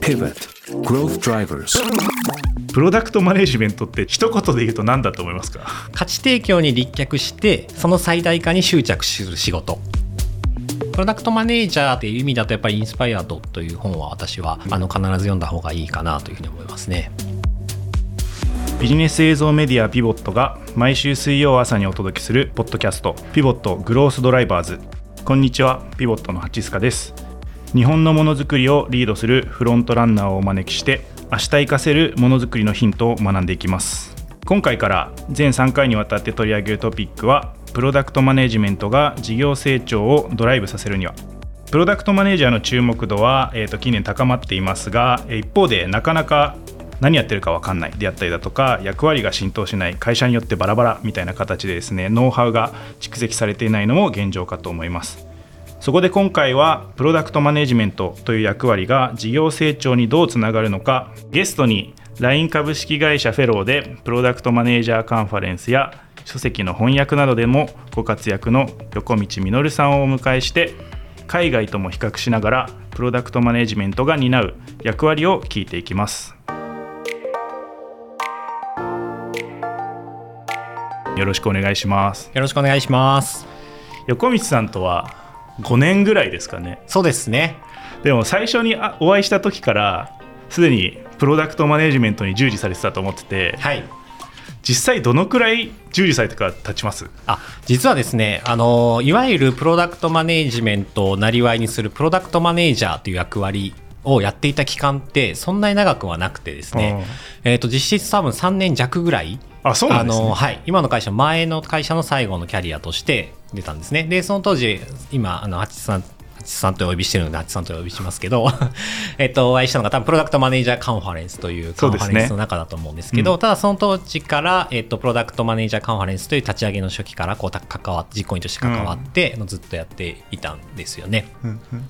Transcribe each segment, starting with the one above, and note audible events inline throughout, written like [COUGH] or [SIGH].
Pivot. Growth Drivers. プロダクトマネジメントって一言で言うと何だと思いますか？価値提供に立脚してその最大化に執着する仕事。プロダクトマネージャーっていう意味だとやっぱりインスパイアードという本は私はあの必ず読んだ方がいいかなというふうに思いますね。ビジネス映像メディアピボットが毎週水曜朝にお届けするポッドキャストピボットグロースドライバーズ。こんにちはピボットのハチスカです日本のものづくりをリードするフロントランナーをお招きして明日活かせるものづくりのヒントを学んでいきます。今回から全3回にわたって取り上げるトピックはプロダクトマネジメントが事業成長をドライブさせるには。プロダクトマネージャーの注目度は、えー、と近年高まっていますが一方でなかなか何やってるか分かんないであったりだとか役割が浸透しない会社によってバラバラみたいな形でですねノウハウが蓄積されていないのも現状かと思います。そこで今回はプロダクトマネジメントという役割が事業成長にどうつながるのかゲストに LINE 株式会社フェローでプロダクトマネージャーカンファレンスや書籍の翻訳などでもご活躍の横道実さんをお迎えして海外とも比較しながらプロダクトマネジメントが担う役割を聞いていきます。よろしくお願いします。よろしくお願いします。横道さんとは5年ぐらいですかね。そうですね。でも最初にあお会いした時からすでにプロダクトマネジメントに従事されてたと思っててはい。実際どのくらい従事されてから経ちます？あ実はですねあのいわゆるプロダクトマネージメントをなりわいにするプロダクトマネージャーという役割をやっていた期間ってそんなに長くはなくてですね、えー、と実質多分3年弱ぐらい。あそうなんですい、今の会社前の会社の最後のキャリアとして出たんですね。でその当時今あのハチさんハチさんとお呼びしてるのでハチさんとお呼びしますけど [LAUGHS] えっとお会いしたのが多分プロダクトマネージャーカンファレンスというカンファレンスの中だと思うんですけどそうですねただその当時から、えっと、プロダクトマネージャーカンファレンスという立ち上げの初期からこうた関わって実行委員として関わって、ずっとやっていたんですよね。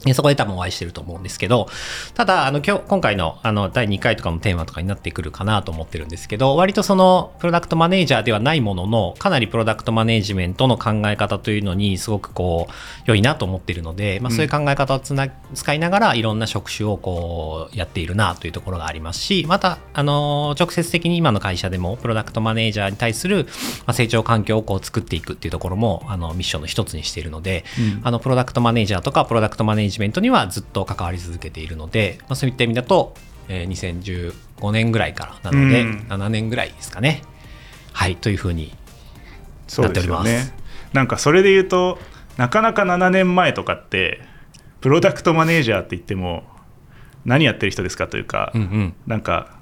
でそこで多分お会いしてると思うんですけどただあの今日今回のあの第2回とかのテーマとかになってくるかなと思ってるんですけど割とそのプロダクトマネージャーではないもののかなりプロダクトマネージメントの考え方というのにすごくこう良いなと思っているので、まあ、そういう考え方をつな、使いながらいろんな職種をこうやっているなというところがありますしまたあの直接的に今の会社でもプロダクトマネージャーに対するまあ成長環境をこう作っていくっていうところもあのミッションの一つにしているので、あのプロダクトマネージャーとかプロダクトマネージメントにはずっと関わり続けているので、まあ、そういった意味だと、えー2015年ぐらいからなので、うん。7年ぐらいですかね。はいというふうになっておりねなんかそれで言うとなかなか7年前とかってプロダクトマネージャーって言っても何やってる人ですかというか、うんうん。なんか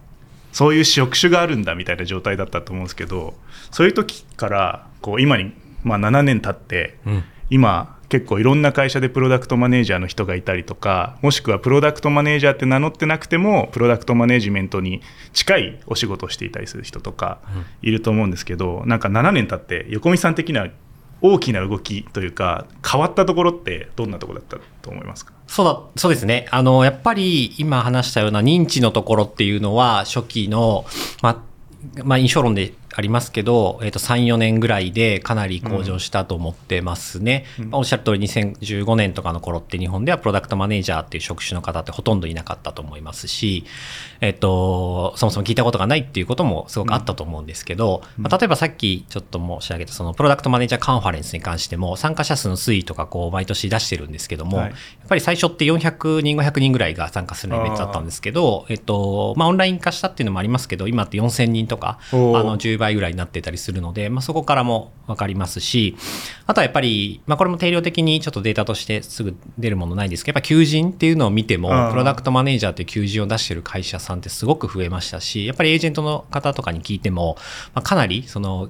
そういう職種があるんだみたいな状態だったと思うんですけどそういう時からこう今に、まあ、7年経って、うん。今結構いろんな会社でプロダクトマネージャーの人がいたりとかもしくはプロダクトマネージャーって名乗ってなくてもプロダクトマネジメントに近いお仕事をしていたりする人とかいると思うんですけど、なんか7年経って横見さん的な大きな動きというか変わったところってどんなところだったと思いますか？そうだ、そうですね。あの、やっぱり今話したような認知のところっていうのは、初期の、まあ、まあ、印象論でありますけど、えっ、と、3、4年ぐらいでかなり向上したと思ってますね。まあおっしゃる通り2015年とかの頃って日本ではプロダクトマネージャーっていう職種の方ってほとんどいなかったと思いますし、えっ、と、そもそも聞いたことがないっていうこともすごくあったと思うんですけど、まあ、例えばさっきちょっと申し上げたそのプロダクトマネージャーカンファレンスに関しても参加者数の推移とかこう毎年出してるんですけども、はい。やっぱり最初って400人500人ぐらいが参加するイベントだったんですけど、えっとまあ、オンライン化したっていうのもありますけど今って4000人とかあの10倍ぐらいになってたりするので、まあ、そこからも分かりますしあとはやっぱり、まあ、これも定量的にちょっとデータとしてすぐ出るものないんですけどやっぱ求人っていうのを見てもプロダクトマネージャーっていう求人を出してる会社さんってすごく増えましたしやっぱりエージェントの方とかに聞いても、まあ、かなりその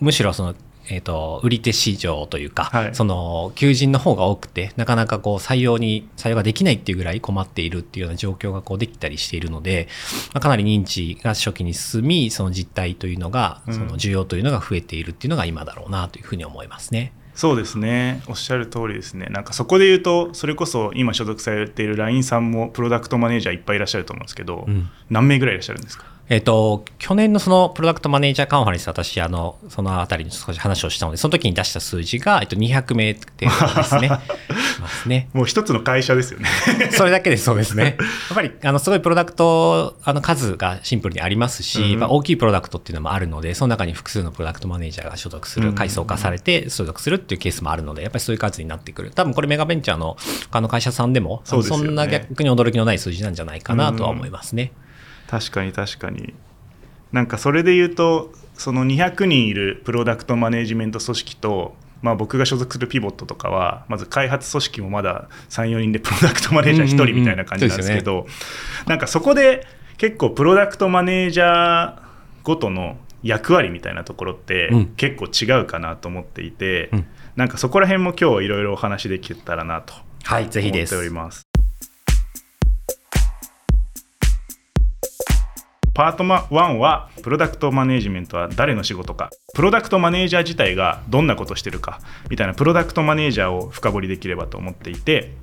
むしろその、えー、と売り手市場というか、はい。その求人の方が多くてなかなかこう採用に採用ができないっていうぐらい困っているっていうような状況がこうできたりしているので、まあ、かなり認知が初期に進みその実態というのがうん。その需要というのが増えているっていうのが今だろうなというふうに思いますね。そうですね。おっしゃる通りですね。なんかそこで言うとそれこそ今所属されている LINE さんもプロダクトマネージャーいっぱいいらっしゃると思うんですけど、うん。何名ぐらいいらっしゃるんですか？えっと、去年のそのプロダクトマネージャーカンファレンス、私、あの、そのあたりに少し話をしたので、その時に出した数字が、えっと、200名程度ですね。[LAUGHS] ますね。もう一つの会社ですよね。[LAUGHS] それだけでそうですね。[LAUGHS] やっぱり、あの、すごいプロダクト、あの、数がシンプルにありますし、うんまあ、大きいプロダクトっていうのもあるので、その中に複数のプロダクトマネージャーが所属する、うん階層化されて所属するっていうケースもあるので、やっぱりそういう数になってくる。多分これメガベンチャーの他の会社さんでも、そねんな逆に驚きのない数字なんじゃないかなとは思いますね。確かに確かになんかそれで言うとその200人いるプロダクトマネジメント組織と、まあ、僕が所属するピボットとかはまず開発組織もまだ34人で [LAUGHS] プロダクトマネージャー1人みたいな感じなんですけど、なんかそこで結構プロダクトマネージャーごとの役割みたいなところってうん結構違うかなと思っていて、うんなんかそこら辺も今日いろいろお話できたらなとはい、ぜひ思っ。ております。パート1はプロダクトマネージメントは誰の仕事か。プロダクトマネージャー自体がどんなことしてるか。みたいなプロダクトマネージャーを深掘りできればと思っていて。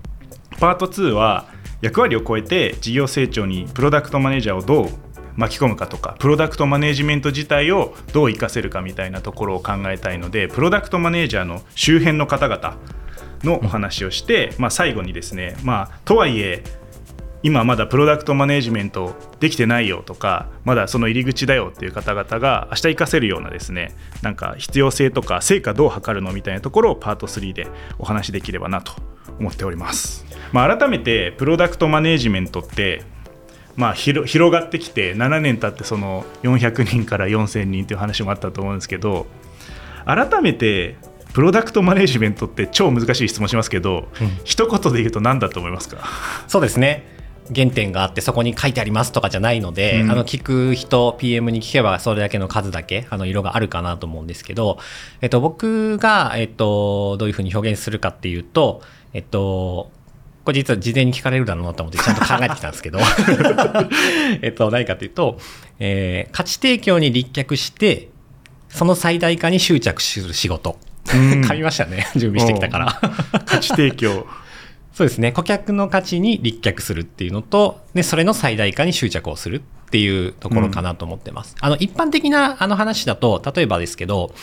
パート2は役割を超えて事業成長にプロダクトマネージャーをどう巻き込むかとか。プロダクトマネージメント自体をどう活かせるかみたいなところを考えたいのでプロダクトマネージャーの周辺の方々のお話をして、まあ、最後にですね、まあ、とはいえ今まだプロダクトマネジメントできてないよとかまだその入り口だよっていう方々が明日活かせるようなですねなんか必要性とか成果どう測るのみたいなところをパート3でお話しできればなと思っております、まあ、改めてプロダクトマネジメントってまあ、広広がってきて7年経ってその400人から4000人という話もあったと思うんですけど改めてプロダクトマネジメントって超難しい質問しますけど、うん。一言で言うと何だと思いますか？そうですね。原点があってそこに書いてありますとかじゃないので、うん。あの聞く人 PM に聞けばそれだけの数だけあの色があるかなと思うんですけど、えっと、僕が、えっと、どういうふうに表現するかっていうと、えっと、これ実は事前に聞かれるだろうなと思ってちゃんと考えてきたんですけど [LAUGHS] えっと何かというと、えー価値提供に立脚してその最大化に執着する仕事。うん。噛みましたね。準備してきたから。価値提供そうですね。顧客の価値に立脚するっていうのと、で、それの最大化に執着をするっていうところかなと思ってます。あの、一般的なあの話だと、例えばですけど、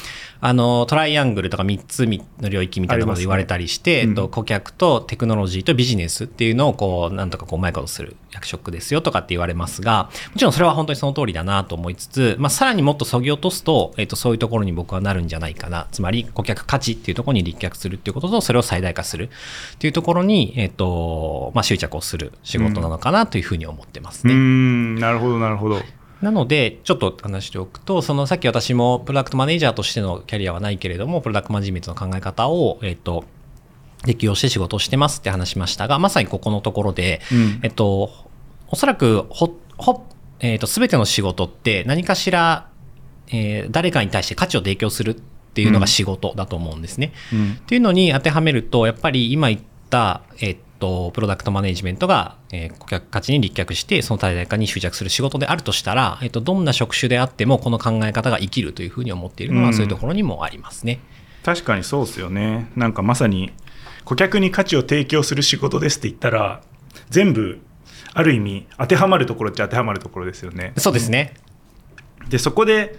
あの、トライアングルとか3つの領域みたいなこと言われたりして、ねうんえっと、顧客とテクノロジーとビジネスっていうのを、こう、なんとかこう、うまいことする役職ですよとかって言われますが、もちろんそれは本当にその通りだなと思いつつ、まあ、さらにもっとそぎ落とすと、えっと、そういうところに僕はなるんじゃないかな。つまり、顧客価値っていうところに立脚するっていうことと、それを最大化するっていうところに、えっと、まあ、執着をする仕事なのかなというふうに思ってますうね。んなるほどなるほどなので、ちょっと話しておくと、そのさっき私もプロダクトマネージャーとしてのキャリアはないけれども、プロダクトマネジメントの考え方を、えっと、適用して仕事をしてますって話しましたが、まさにここのところで、うん。えっと、おそらくほ、ほ、えっと、すべての仕事って何かしら、えー誰かに対して価値を提供するっていうのが仕事だと思うんですね。うん。っていうのに当てはめると、やっぱり今言った、えっと、プロダクトマネジメントが、えー顧客価値に立脚して、その最大化に執着する仕事であるとしたら、えっと、どんな職種であっても、この考え方が生きるというふうに思っているのは、うん。そういうところにもありますね。確かにそうですよね。なんかまさに顧客に価値を提供する仕事ですって言ったら全部ある意味当てはまるところっちゃ当てはまるところですよね。そうですね。でそこで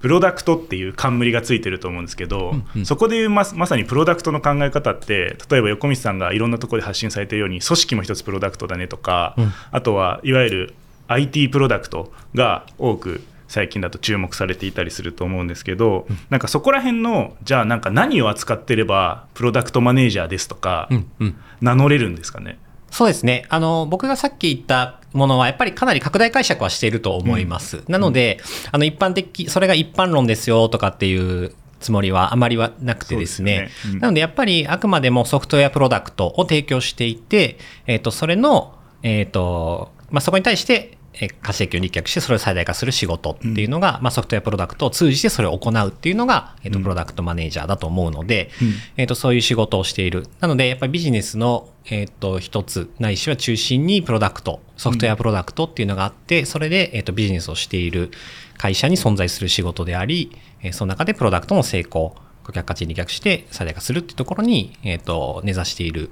プロダクトっていう冠がついてると思うんですけど、うんうん。そこでいうままさにプロダクトの考え方って例えば横道さんがいろんなところで発信されてるように組織も一つプロダクトだねとか、うん。あとはいわゆる IT プロダクトが多く最近だと注目されていたりすると思うんですけど、なんかそこら辺のじゃあなんか何を扱ってればプロダクトマネージャーですとか、うんうん。名乗れるんですかね？そうですね。あの、僕がさっき言ったものは、やっぱりかなり拡大解釈はしていると思います。なので、あの、一般的、それが一般論ですよとかっていうつもりはあまりはなくてですね。すよねうんなので、やっぱりあくまでもソフトウェアプロダクトを提供していて、えっ、と、それの、えっ、と、まあ、そこに対して、えー価値提供に立脚してそれを最大化する仕事っていうのが、まあ、ソフトウェアプロダクトを通じてそれを行うっていうのが、えっとうんプロダクトマネージャーだと思うので、うんえっとそういう仕事をしている。なのでやっぱりビジネスの、えっと一つないしは中心にプロダクトソフトウェアプロダクトっていうのがあって、それで、えっとビジネスをしている会社に存在する仕事であり、えーその中でプロダクトの成功顧客価値に逆して最大化するっていうところに、えっと根ざしている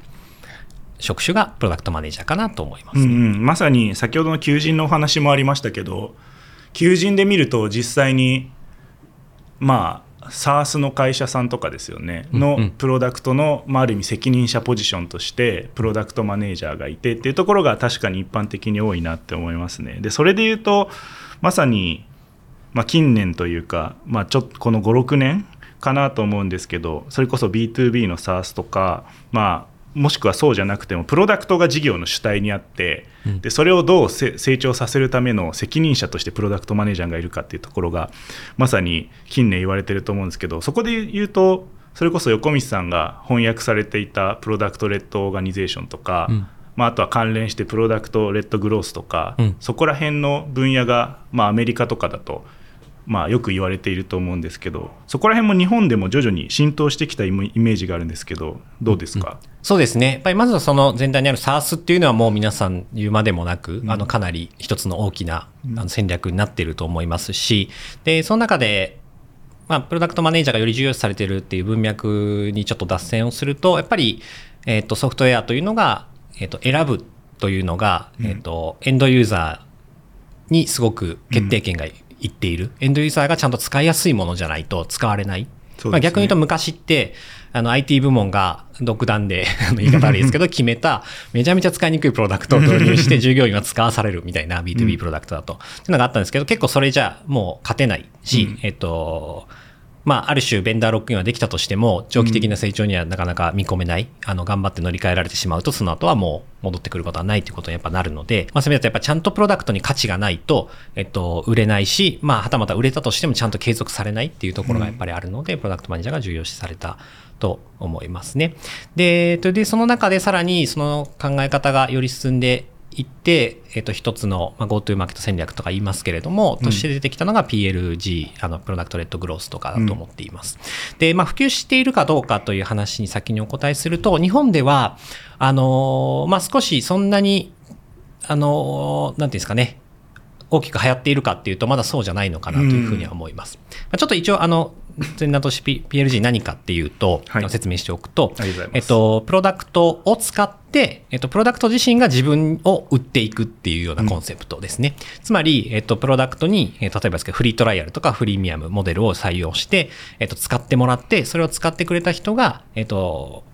職種がプロダクトマネージャーかなと思います、うんうん、まさに先ほどの求人のお話もありましたけど求人で見ると実際にまあ SARS の会社さんとかですよねのプロダクトの、まあ、ある意味責任者ポジションとしてプロダクトマネージャーがいてっていうところが確かに一般的に多いなって思いますね。でそれで言うとまさに、まあ、近年というか、まあ、ちょっとこの56年かなと思うんですけどそれこそ B2B の SARS とか、まあ、もしくはそうじゃなくてもプロダクトが事業の主体にあって、でそれをどうせ成長させるための責任者としてプロダクトマネージャーがいるかっていうところがまさに近年言われてると思うんですけどそこで言うとそれこそ横道さんが翻訳されていたプロダクトレッドオーガニゼーションとか、うん。まあ、あとは関連してプロダクトレッドグロースとか、うん。そこら辺の分野が、まあ、アメリカとかだと、まあ、よく言われていると思うんですけどそこら辺も日本でも徐々に浸透してきたイメージがあるんですけどどうですか、そうですね。やっぱりまずはその全体にある SARS っていうのはもう皆さん言うまでもなく、あのかなり一つの大きなあの戦略になっていると思いますし、で、その中で、まあ、プロダクトマネージャーがより重要視されているっていう文脈にちょっと脱線をすると、やっぱり、えっ、と、ソフトウェアというのが、えっ、と、選ぶというのが、えっ、と、エンドユーザーにすごく決定権がいっている、エンドユーザーがちゃんと使いやすいものじゃないと使われない。ねまあ、逆に言うと昔って、あの IT 部門が [LAUGHS] 独断で、言い方悪いですけど、[LAUGHS] 決めためちゃめちゃ使いにくいプロダクトを導入して [LAUGHS] 従業員は使わされるみたいな B2B プロダクトだと。っていうのがあったんですけど、結構それじゃもう勝てないし、えっと、まあ、ある種、ベンダーロックインはできたとしても、長期的な成長にはなかなか見込めない、あの、頑張って乗り換えられてしまうと、その後はもう戻ってくることはないということにやっぱなるので、まあ、そういう意味だとやっぱちゃんとプロダクトに価値がないと、えっと、売れないし、まあ、はたまた売れたとしてもちゃんと継続されないっていうところがやっぱりあるので、プロダクトマネージャーが重要視されたと思いますね。で、えっとで、その中でさらにその考え方がより進んでいって、えっと、一つの、まあ、GoTo マーケット戦略とか言いますけれども、として出てきたのが PLG、あの、プロダクトレッドグロースとかだと思っています。で、まあ、普及しているかどうかという話に先にお答えすると、日本では、あのーまあ、少しそんなに、あのーなんていうんですかね、大きく流行っているかっていうと、まだそうじゃないのかなというふうには思います。まあちょっと一応、あの、全裸都市 P- PLG 何かっていうと、はい。説明しておくと、えっと、プロダクトを使って、えっと、プロダクト自身が自分を売っていくっていうようなコンセプトですね。つまり、えっと、プロダクトに、えー例えばですけど、フリートライアルとかフリーミアムモデルを採用して、えっと、使ってもらって、それを使ってくれた人が、えっと、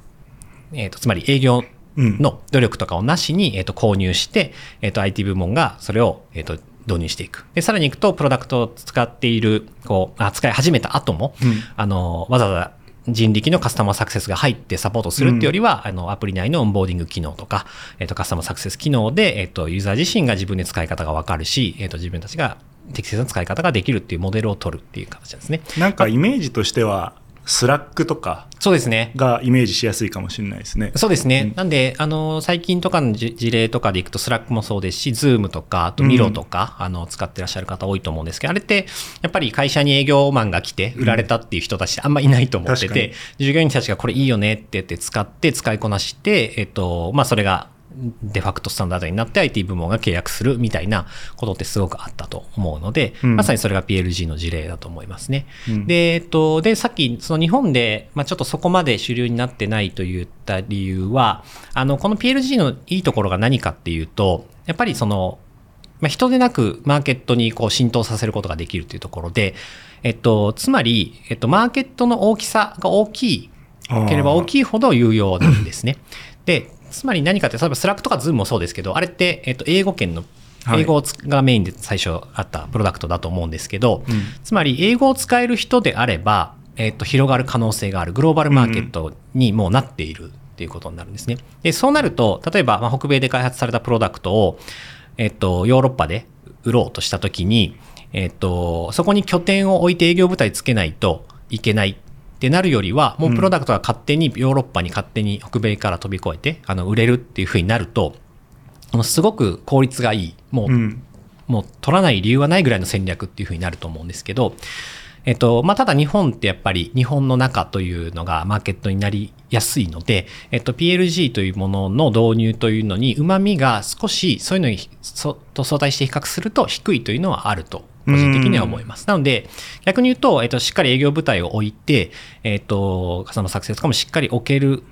えっと、つまり営業の努力とかをなしに、えっと、購入して、えっと、IT 部門がそれを、えっと、導入していく。で、さらに行くと、プロダクトを使っている、こう、あ使い始めた後も、あの、わざわざ人力のカスタマーサクセスが入ってサポートするっていうよりは、あの、アプリ内のオンボーディング機能とか、えっと、カスタマーサクセス機能で、えっと、ユーザー自身が自分で使い方がわかるし、えっと、自分たちが適切な使い方ができるっていうモデルを取るっていう形ですね。なんかイメージとしてはスラックとかそうですね。がイメージしやすいかもしれないですね。そうですね。なんで、あの、最近とかのじ事例とかでいくと、スラックもそうですし、ズームとか、あとミロとか、あの、使ってらっしゃる方多いと思うんですけど、あれって、やっぱり会社に営業マンが来て、売られたっていう人たちあんまいないと思って確かにて、従業員たちがこれいいよねって言って使って、使いこなして、えっと、まあ、それが、デファクトスタンダードになって IT 部門が契約するみたいなことってすごくあったと思うので、うんまさにそれが PLG の事例だと思いますね。うんで、えっと、で、さっき、その日本で、まあ、ちょっとそこまで主流になってないと言った理由は、あの、この PLG のいいところが何かっていうと、やっぱりその、まあ、人でなくマーケットにこう浸透させることができるというところで、えっと、つまり、えっと、マーケットの大きさが大きければ大きいほど有用なんですね。で、つまり何かって、例えばスラックとかズームもそうですけど、あれって、えっと、英語圏の、はい英語がメインで最初あったプロダクトだと思うんですけど、うんつまり英語を使える人であれば、えっと、広がる可能性があるグローバルマーケットにもうなっているっていうことになるんですね。で、そうなると、例えば、まあ、北米で開発されたプロダクトを、えっと、ヨーロッパで売ろうとしたときに、えっと、そこに拠点を置いて営業部隊つけないといけないってなるよりは、もうプロダクトが勝手にヨーロッパに勝手に北米から飛び越えて、あの、売れるっていうふうになると、すごく効率がいい。もう、うんもう取らない理由はないぐらいの戦略っていうふうになると思うんですけど、えっと、まあ、ただ日本ってやっぱり日本の中というのがマーケットになりやすいので、えっと、PLG というものの導入というのに旨味が少しそういうのにそと相対して比較すると低いというのはあると。個人的には思います。なので、逆に言うと、えっと、しっかり営業部隊を置いて、えっと、カスタマーサクセスとかもしっかり置ける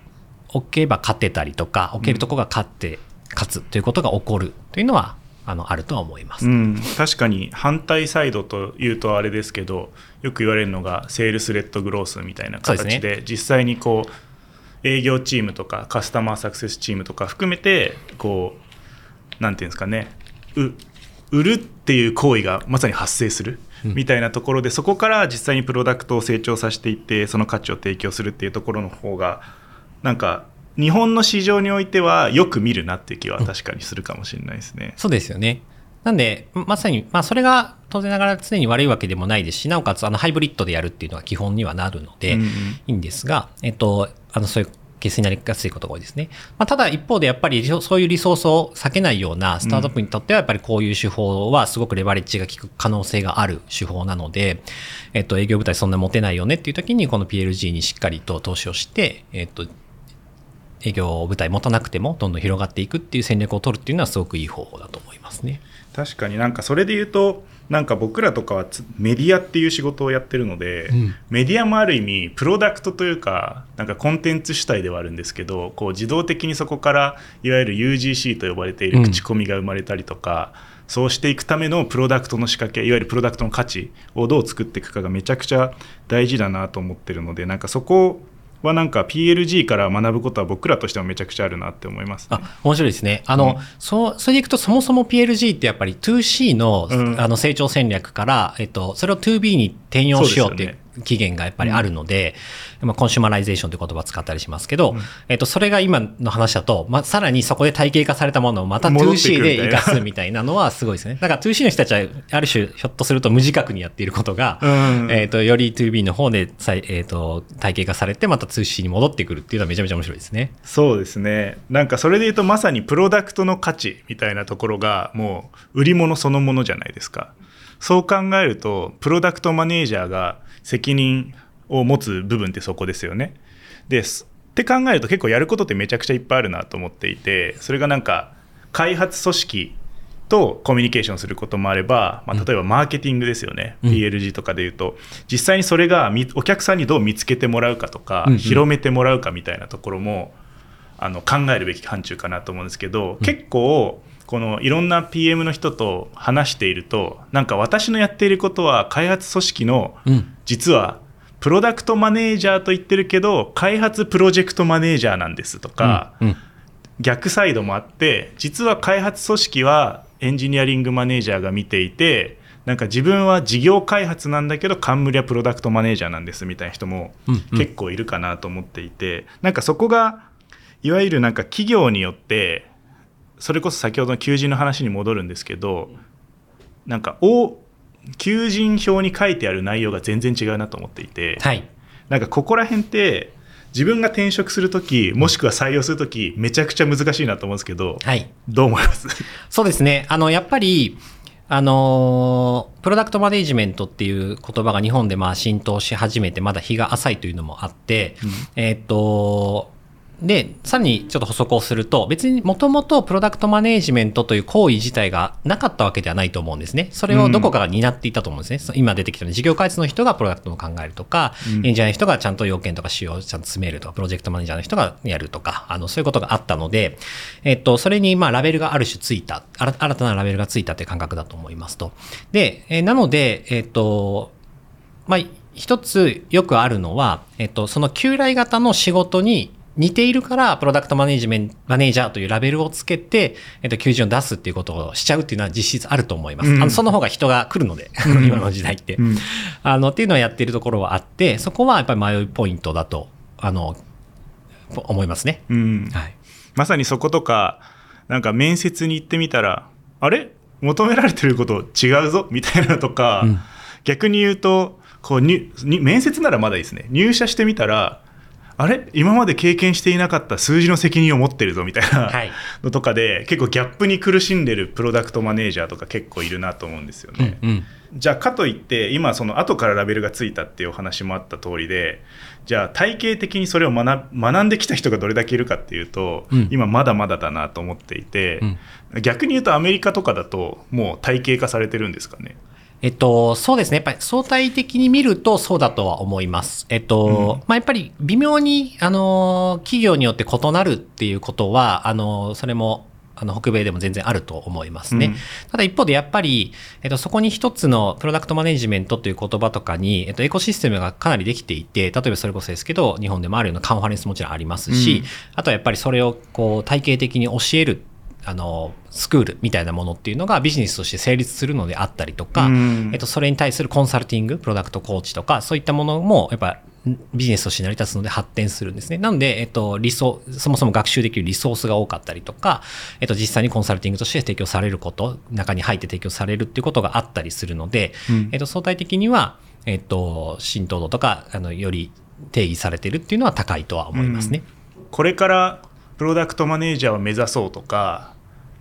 置けば勝てたりとか置けるとこが勝って、勝つということが起こるというのはあのあるとは思います。うん、確かに反対サイドというとあれですけどよく言われるのがセールスレッドグロースみたいな形でそうです実際にこう営業チームとかカスタマーサクセスチームとか含めてこうなんていうんですかねう売るっていう行為がまさに発生するみたいなところで、そこから実際にプロダクトを成長させていってその価値を提供するっていうところの方がなんか日本の市場においてはよく見るなっていう気は確かにするかもしれないですね。そうですよね。なんで、まさに、まあ、それが当然ながら常に悪いわけでもないですし、なおかつ、あの、ハイブリッドでやるっていうのは基本にはなるので、うんうんいいんですが、えっと、あの、そういうケースになりやすいことが多いですね。まあ、ただ一方でやっぱりそういうリソースを避けないようなスタートアップにとってはやっぱりこういう手法はすごくレバレッジが効く可能性がある手法なので、えっと、営業部隊そんな持てないよねっていう時にこの PLG にしっかりと投資をして、えっと、営業部隊持たなくてもどんどん広がっていくっていう戦略を取るっていうのはすごくいい方法だと思いますね。確かになんかそれで言うとなんか僕らとかはつメディアっていう仕事をやってるので、うん。メディアもある意味プロダクトというかなんかコンテンツ主体ではあるんですけどこう自動的にそこからいわゆる UGC と呼ばれている口コミが生まれたりとか、そうしていくためのプロダクトの仕掛けいわゆるプロダクトの価値をどう作っていくかがめちゃくちゃ大事だなと思ってるのでなんかそこはなんか PLG から学ぶことは僕らとしてもめちゃくちゃあるなって思います、ね。あ面白いですね。あの、うんそう、それでいくと、そもそも PLG ってやっぱり 2C の,、うんあの成長戦略から、えっと、それを 2B に転用しようっていう期限がやっぱりあるので、まあ、コンシュマライゼーションという言葉を使ったりしますけど、えっと、それが今の話だと、まあ、さらにそこで体系化されたものをまた戻ってく 2C るみたいな。[LAUGHS] で活かすみたいなのはすごいですね。だから 2C の人たちは、ある種、ひょっとすると無自覚にやっていることが、うん。えっと、より 2B の方でさい、えっと、体系化されて、また 2C に戻ってくるっていうのはめちゃめちゃ面白いですね。そうですね。なんかそれで言うとまさにプロダクトの価値みたいなところがもう売り物そのものじゃないですか。そう考えるとプロダクトマネージャーが責任を持つ部分ってそこですよね。ですって考えると結構やることってめちゃくちゃいっぱいあるなと思っていてそれがなんか開発組織とコミュニケーションすることもあれば、まあ、例えばマーケティングですよね、うん。PLG とかでいうと。実際にそれがみお客さんにどう見つけてもらうかとか、うんうん。広めてもらうかみたいなところもあの考えるべき範疇かなと思うんですけど、結構このいろんな PM の人と話しているとなんか私のやっていることは開発組織のうん。実はプロダクトマネージャーと言ってるけど開発プロジェクトマネージャーなんですとか、うん。逆サイドもあって実は開発組織はエンジニアリングマネージャーが見ていてなんか自分は事業開発なんだけど冠はプロダクトマネージャーなんですみたいな人もうんうん結構いるかなと思っていて、なんかそこがいわゆるなんか企業によってそれこそ先ほどの求人の話に戻るんですけどなんかお求人票に書いてある内容が全然違うなと思っていて、はい。なんかここら辺って自分が転職するときもしくは採用するときめちゃくちゃ難しいなと思うんですけど、はい。どう思います？[LAUGHS] そうですね。あの、やっぱり、あのープロダクトマネージメントっていう言葉が日本でまあ浸透し始めてまだ日が浅いというのもあって、えーっと、で、さらにちょっと補足をすると、別にもともとプロダクトマネージメントという行為自体がなかったわけではないと思うんですね。それをどこかが担っていたと思うんですね。そ今出てきたように事業開発の人がプロダクトを考えるとか、うんエンジニアの人がちゃんと要件とか仕様をちゃんと詰めるとか、プロジェクトマネージャーの人がやるとか、あの、そういうことがあったので、えっと、それにまあラベルがある種ついた、新新たなラベルがついたという感覚だと思いますと。で、えーなので、えっと、まあ、一つよくあるのは、えっと、その旧来型の仕事に似ているから、プロダクトマネージメント、マネージャーというラベルをつけて、えっと、求人を出すっていうことをしちゃうっていうのは実質あると思います。うんあのその方が人が来るので、うん [LAUGHS] 今の時代って。うんあの、っていうのはやっているところはあって、そこはやっぱり迷いポイントだと、あの、思いますね。うんはい。まさにそことかなんか面接に行ってみたらあれ？求められてること違うぞ？みたいなのとか、うん逆に言うとこうにに面接ならまだいいですね入社してみたらあれ？今まで経験していなかった数字の責任を持ってるぞみたいなはいのとかで、結構ギャップに苦しんでるプロダクトマネージャーとか結構いるなと思うんですよね。うんうん。じゃあかといって今その後からラベルがついたっていうお話もあった通りでじゃあ体系的にそれを学学んできた人がどれだけいるかっていうと、うん今まだまだだなと思っていて、逆に言うとアメリカとかだともう体系化されてるんですかね？えっと、そうですね。やっぱり相対的に見るとそうだとは思います。えっと、まあ、やっぱり微妙に、あの、企業によって異なるっていうことは、あの、それも、あの、北米でも全然あると思いますね。うんただ一方でやっぱり、えっと、そこに一つのプロダクトマネジメントという言葉とかに、えっと、エコシステムがかなりできていて、例えばそれこそですけど、日本でもあるようなカンファレンスもちろんありますし、うんあとはやっぱりそれをこう体系的に教えるあのスクールみたいなものっていうのがビジネスとして成立するのであったりとか、うんえっと、それに対するコンサルティングプロダクトコーチとかそういったものもやっぱビジネスとして成り立つので発展するんですね。なので、えっと、リソそもそも学習できるリソースが多かったりとか、えっと、実際にコンサルティングとして提供されること、中に入って提供されるっていうことがあったりするので、うんえっと、相対的には、えっと、浸透度とか、あの、より定義されてるっていうのは高いとは思いますね。これからプロダクトマネージャーを目指そうとか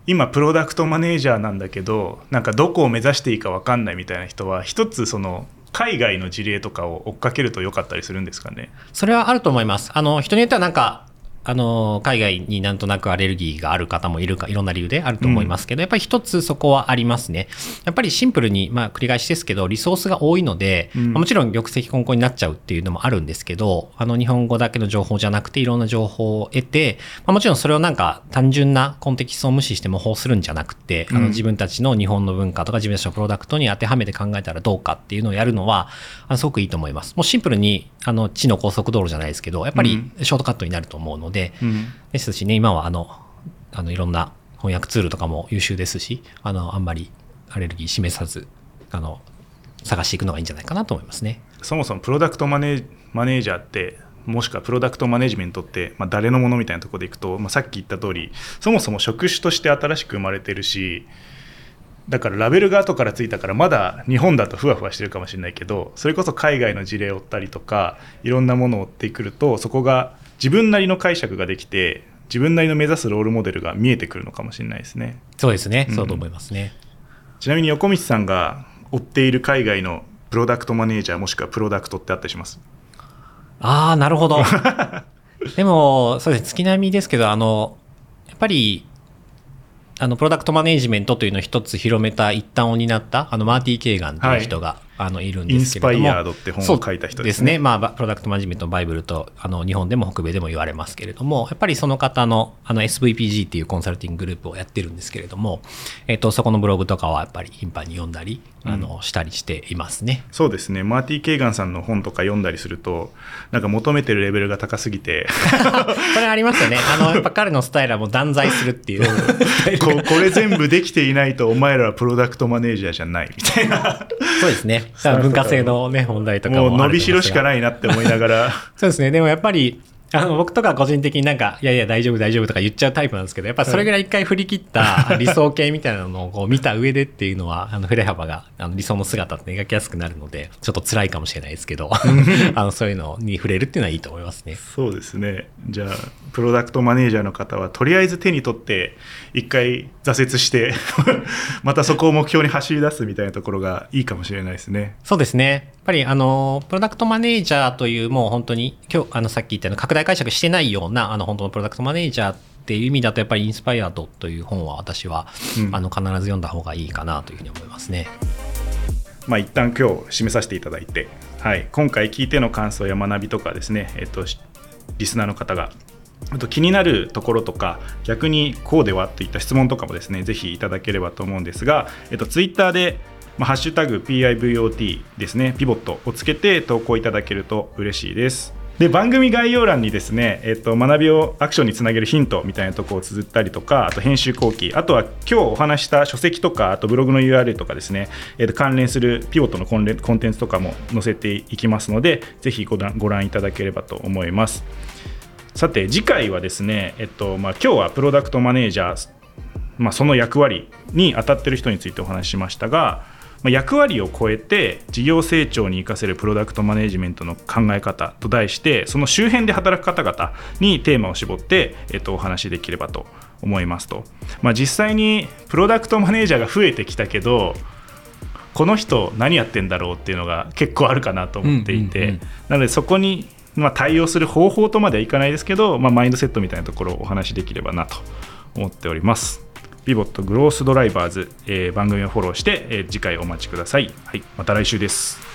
今プロダクトマネージャーなんだけどなんかどこを目指していいか分かんないみたいな人は一つその海外の事例とかを追っかけると良かったりするんですかね？それはあると思います。あの、人によってはなんか、あの、海外になんとなくアレルギーがある方もいるか、いろんな理由であると思いますけど、やっぱり一つそこはありますね。やっぱりシンプルに、まあ繰り返しですけど、リソースが多いので、うんまあもちろん玉石混交になっちゃうっていうのもあるんですけど、あの、日本語だけの情報じゃなくて、いろんな情報を得て、まあもちろんそれをなんか単純なコンテキストを無視して模倣するんじゃなくて、あうんの、自分たちの日本の文化とか自分たちのプロダクトに当てはめて考えたらどうかっていうのをやるのは、あのすごくいいと思います。もうシンプルに、あの、地の高速道路じゃないですけど、やっぱりショートカットになると思うので、うんですしね、今はあの、あの、いろんな翻訳ツールとかも優秀ですし、あの、あんまりアレルギー示さず、あの、探していくのがいいんじゃないかなと思いますね。そもそもプロダクトマネマネージャーってもしくはプロダクトマネジメントって、まあ、誰のものみたいなところでいくと、まあ、さっき言った通りそもそも職種として新しく生まれてるしだからラベルが後からついたからまだ日本だとふわふわしてるかもしれないけどそれこそ海外の事例を追ったりとかいろんなものを追ってくるとそこが自分なりの解釈ができて自分なりの目指すロールモデルが見えてくるのかもしれないですね。そうですね。うんそうと思いますね。ちなみに横道さんが追っている海外のプロダクトマネージャーもしくはプロダクトってあったりします？ああ、なるほど。[LAUGHS] でも、そうですね、月並みですけど、あの、やっぱり、あの、プロダクトマネージメントというのを一つ広めた一端を担った、あの、マーティ・ケーガンという人が、あの、いるんですけれども。インスパイアードって本を書いた人でねですすね。まあ、バプロダクトマネジメントのバイブルと、あの、日本でも北米でも言われますけれども、やっぱりその方の、あの、SVPG っていうコンサルティンググループをやってるんですけれども、えっと、そこのブログとかはやっぱり頻繁に読んだり、あの、したりしていますね。そうですねマーティ・ケーガンさんの本とか読んだりするとなんか求めてるレベルが高すぎて [LAUGHS] これありますよね。[LAUGHS] あの、やっぱ彼のスタイルはもう断罪するっていう。[LAUGHS] ここれ全部できていないとお前らはプロダクトマネージャーじゃないみたいなそうですね。文化性のね、問題とかももう伸びしろしかい。ないなって思いながらそうですね。でもやっぱり、あの、僕とか個人的になんか、いやいや大丈夫大丈夫とか言っちゃうタイプなんですけど、やっぱそれぐらい一回振り切った理想形みたいなのをこう見た上でっていうのは、あの、振れ幅が、あの、理想の姿って描きやすくなるので、ちょっと辛いかもしれないですけど、[LAUGHS] あの、そういうのに触れるっていうのはいいと思いますね。そうですねじゃあプロダクトマネージャーの方はとりあえず手に取って一回挫折して [LAUGHS] またそこを目標に走り出すみたいなところがいいかもしれないですねそうですね。やっぱり、あの、プロダクトマネージャーという、もう本当に、今日、あの、さっき言ったような拡大解釈してないような、あの、本当のプロダクトマネージャーっていう意味だと、やっぱりインスパイアードという本は私は、うん。あの、必ず読んだ方がいいかなというふうに思いますね。まあ一旦今日締めさせていただいて、はい、今回聞いての感想や学びとかですね、えっと、しリスナーの方があと気になるところとか逆にこうではといった質問とかもですねぜひいただければと思うんですが、えっと、ツイッターで、まあ、ハッシュタグ PIVOT ですねピボットをつけて投稿いただけると嬉しいですで番組概要欄にですね、えっと、学びをアクションにつなげるヒントみたいなとこを綴ったりとかあと編集後期あとは今日お話した書籍とかあとブログの URL とかですね、えっと、関連するピボットのコンテンツとかも載せていきますのでぜひご覧ご覧いただければと思います。さて次回はですね、えっとまあ、今日はプロダクトマネージャー、まあ、その役割に当たってる人についてお話ししましたが、まあ、役割を超えて事業成長に生かせるプロダクトマネジメントの考え方と題してその周辺で働く方々にテーマを絞って、えっと、お話しできればと思いますと、まあ、実際にプロダクトマネージャーが増えてきたけどこの人何やってんだろうっていうのが結構あるかなと思っていて、うんうんうんなのでそこに、まあ、対応する方法とまではいかないですけど、まあ、マインドセットみたいなところをお話しできればなと思っております。ピボットグロースドライバーズ、えー番組をフォローして、えー次回お待ちください。はい、また来週です。